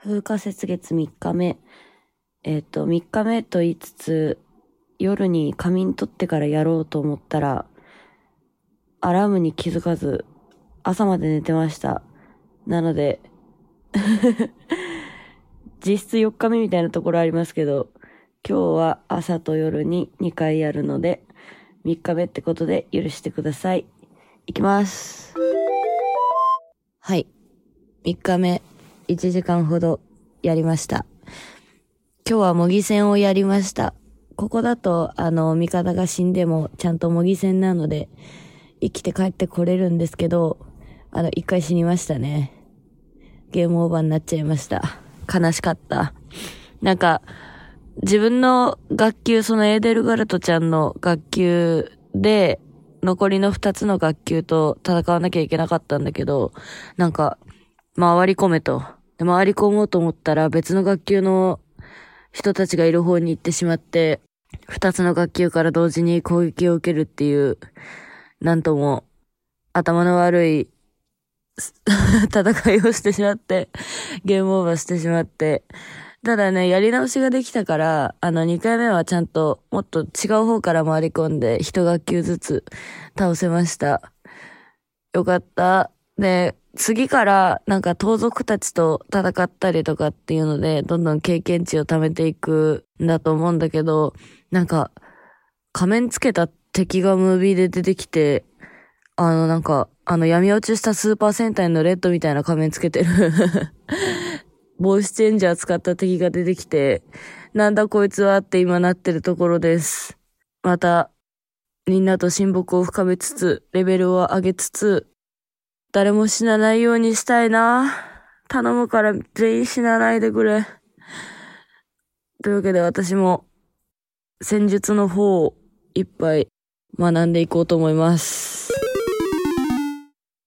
風化雪月3日目。えっ、と、3日目と言いつつ、夜に仮眠取ってからやろうと思ったら、アラームに気づかず、朝まで寝てました。なので、実質4日目みたいなところありますけど、今日は朝と夜に2回やるので、3日目ってことで許してください。いきます。はい。3日目、1時間ほどやりました。今日は模擬戦をやりました。ここだと、あの、味方が死んでもちゃんと模擬戦なので、生きて帰ってこれるんですけど、あの、一回死にましたね。ゲームオーバーになっちゃいました。悲しかった。なんか、自分の学級、そのエーデルガルトちゃんの学級で、残りの二つの学級と戦わなきゃいけなかったんだけど、なんか、回り込めと。で回り込もうと思ったら別の学級の人たちがいる方に行ってしまって、二つの学級から同時に攻撃を受けるっていう、なんとも頭の悪い 戦いをしてしまって、ゲームオーバーしてしまって、ただね、やり直しができたから、あの、2回目はちゃんともっと違う方から回り込んで、一学級ずつ倒せました。よかった。で、次から、なんか盗賊たちと戦ったりとかっていうので、どんどん経験値を貯めていくんだと思うんだけど、なんか、仮面つけた敵がムービーで出てきて、あの、なんか、あの、闇落ちしたスーパー戦隊のレッドみたいな仮面つけてる。ボイスチェンジャー使った敵が出てきて、なんだこいつはって今なってるところです。また、みんなと親睦を深めつつ、レベルを上げつつ、誰も死なないようにしたいな。頼むから全員死なないでくれ。というわけで私も、戦術の方をいっぱい学んでいこうと思います。